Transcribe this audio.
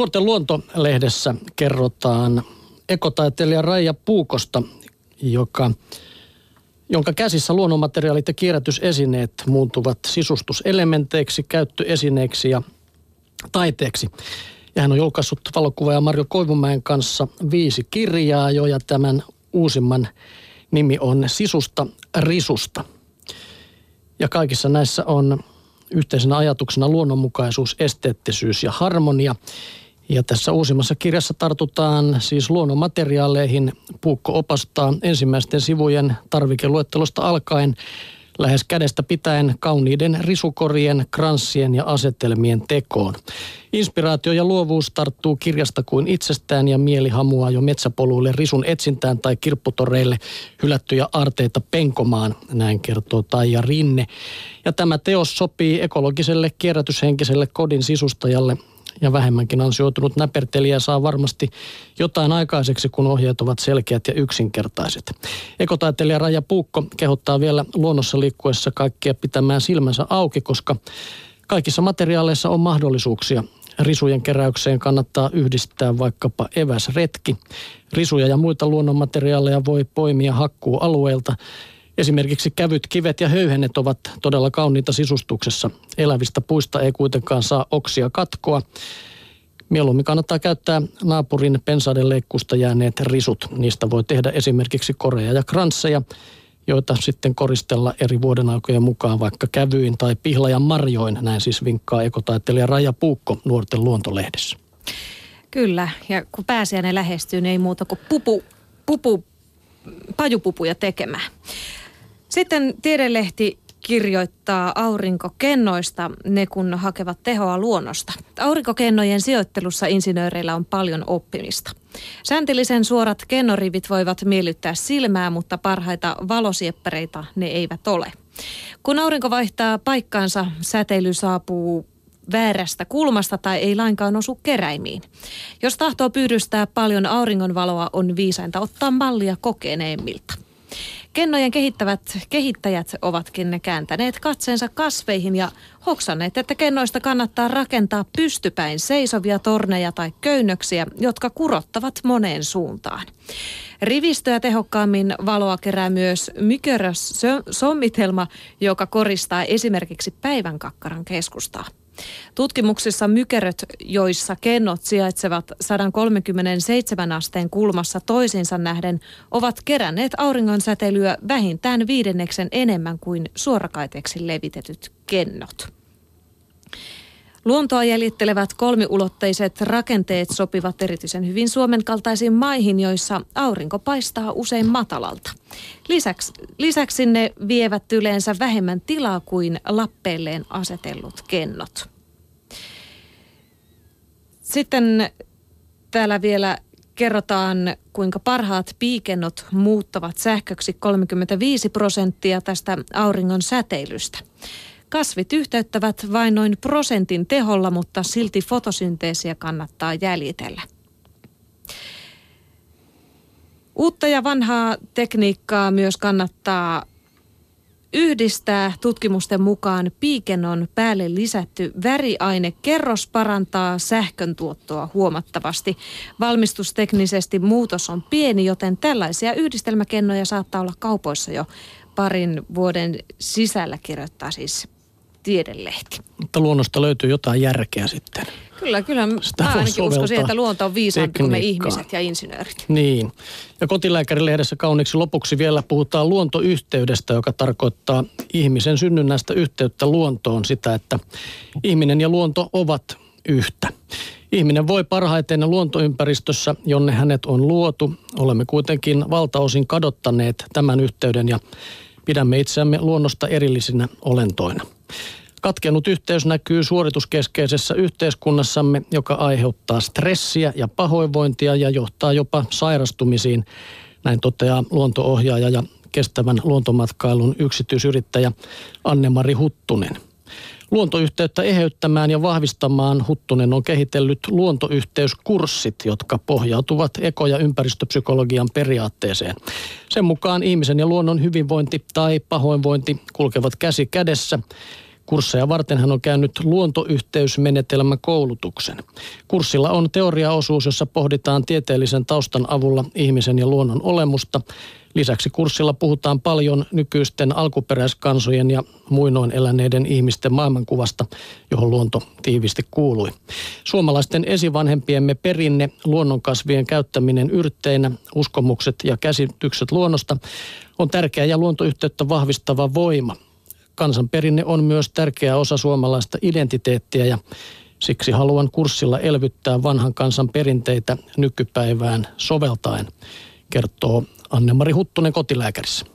Nuorten luontolehdessä kerrotaan ekotaiteilija Raija Puukosta, joka, jonka käsissä luonnonmateriaalit ja kierrätysesineet muuntuvat sisustuselementeiksi, käyttöesineiksi ja taiteeksi. Ja hän on julkaissut valokuvaaja Marjo Koivumäen kanssa viisi kirjaa jo ja tämän uusimman nimi on Sisusta risusta. Ja kaikissa näissä on yhteisenä ajatuksena luonnonmukaisuus, esteettisyys ja harmonia. Ja tässä uusimmassa kirjassa tartutaan siis luonnonmateriaaleihin. Puukko opastaa ensimmäisten sivujen tarvikeluettelosta alkaen lähes kädestä pitäen kauniiden risukorien, kranssien ja asetelmien tekoon. Inspiraatio ja luovuus tarttuu kirjasta kuin itsestään ja mieli hamuaa jo metsäpoluille risun etsintään tai kirpputoreille hylättyjä arteita penkomaan, näin kertoo Taija Rinne. Ja tämä teos sopii ekologiselle kierrätyshenkiselle kodin sisustajalle ja vähemmänkin ansioitunut näpertelijä saa varmasti jotain aikaiseksi, kun ohjeet ovat selkeät ja yksinkertaiset. Ekotaiteilija Raja Puukko kehottaa vielä luonnossa liikkuessa kaikkia pitämään silmänsä auki, koska kaikissa materiaaleissa on mahdollisuuksia. Risujen keräykseen kannattaa yhdistää vaikkapa eväsretki. Risuja ja muita luonnonmateriaaleja voi poimia hakkuualueelta Esimerkiksi kävyt, kivet ja höyhenet ovat todella kauniita sisustuksessa. Elävistä puista ei kuitenkaan saa oksia katkoa. Mieluummin kannattaa käyttää naapurin pensaiden leikkusta jääneet risut. Niistä voi tehdä esimerkiksi koreja ja kransseja, joita sitten koristella eri vuodenaikojen mukaan vaikka kävyin tai pihlajan marjoin. Näin siis vinkkaa ekotaittelija Raja Puukko Nuorten luontolehdessä. Kyllä, ja kun pääsiäinen lähestyy, niin ei muuta kuin pupu, pupu, pajupupuja tekemään. Sitten Tiedelehti kirjoittaa aurinkokennoista, ne kun hakevat tehoa luonnosta. Aurinkokennojen sijoittelussa insinööreillä on paljon oppimista. Säntillisen suorat kennorivit voivat miellyttää silmää, mutta parhaita valosieppareita ne eivät ole. Kun aurinko vaihtaa paikkaansa, säteily saapuu väärästä kulmasta tai ei lainkaan osu keräimiin. Jos tahtoo pyydystää paljon auringonvaloa, on viisainta ottaa mallia kokeneemmilta. Kennojen kehittävät kehittäjät ovatkin kääntäneet katseensa kasveihin ja hoksanneet, että kennoista kannattaa rakentaa pystypäin seisovia torneja tai köynnöksiä, jotka kurottavat moneen suuntaan. Rivistöä tehokkaammin valoa kerää myös mykörös sommitelma, joka koristaa esimerkiksi päivänkakkaran keskustaa. Tutkimuksissa mykeröt, joissa kennot sijaitsevat 137 asteen kulmassa toisiinsa nähden, ovat keränneet auringonsäteilyä vähintään viidenneksen enemmän kuin suorakaiteeksi levitetyt kennot. Luontoa jäljittelevät kolmiulotteiset rakenteet sopivat erityisen hyvin Suomen kaltaisiin maihin, joissa aurinko paistaa usein matalalta. Lisäksi, lisäksi ne vievät yleensä vähemmän tilaa kuin lappeelleen asetellut kennot. Sitten täällä vielä kerrotaan, kuinka parhaat piikennot muuttavat sähköksi 35 prosenttia tästä auringon säteilystä. Kasvit yhteyttävät vain noin prosentin teholla, mutta silti fotosynteesiä kannattaa jäljitellä. Uutta ja vanhaa tekniikkaa myös kannattaa yhdistää tutkimusten mukaan piikenon päälle lisätty väriaine kerros parantaa sähkön tuottoa huomattavasti. Valmistusteknisesti muutos on pieni, joten tällaisia yhdistelmäkennoja saattaa olla kaupoissa jo parin vuoden sisällä, kirjoittaa siis tiedelehti. Mutta luonnosta löytyy jotain järkeä sitten. Kyllä, kyllä. Sitä mä ainakin uskoisin, että luonto on viisaampi kuin me ihmiset ja insinöörit. Niin. Ja kotilääkärilehdessä kauniksi lopuksi vielä puhutaan luontoyhteydestä, joka tarkoittaa ihmisen synnynnäistä yhteyttä luontoon sitä, että ihminen ja luonto ovat yhtä. Ihminen voi parhaiten luontoympäristössä, jonne hänet on luotu. Olemme kuitenkin valtaosin kadottaneet tämän yhteyden ja pidämme itseämme luonnosta erillisinä olentoina. Katkenut yhteys näkyy suorituskeskeisessä yhteiskunnassamme, joka aiheuttaa stressiä ja pahoinvointia ja johtaa jopa sairastumisiin. Näin toteaa luontoohjaaja ja kestävän luontomatkailun yksityisyrittäjä Anne-Mari Huttunen. Luontoyhteyttä eheyttämään ja vahvistamaan Huttunen on kehitellyt luontoyhteyskurssit, jotka pohjautuvat eko- ja ympäristöpsykologian periaatteeseen. Sen mukaan ihmisen ja luonnon hyvinvointi tai pahoinvointi kulkevat käsi kädessä – Kursseja varten hän on käynyt luontoyhteysmenetelmä koulutuksen. Kurssilla on teoriaosuus, jossa pohditaan tieteellisen taustan avulla ihmisen ja luonnon olemusta. Lisäksi kurssilla puhutaan paljon nykyisten alkuperäiskansojen ja muinoin eläneiden ihmisten maailmankuvasta, johon luonto tiivisti kuului. Suomalaisten esivanhempiemme perinne, luonnonkasvien käyttäminen yrtteinä, uskomukset ja käsitykset luonnosta on tärkeä ja luontoyhteyttä vahvistava voima. Kansanperinne on myös tärkeä osa suomalaista identiteettiä ja siksi haluan kurssilla elvyttää vanhan kansan perinteitä nykypäivään soveltaen, kertoo Anne-Mari Huttunen kotilääkärissä.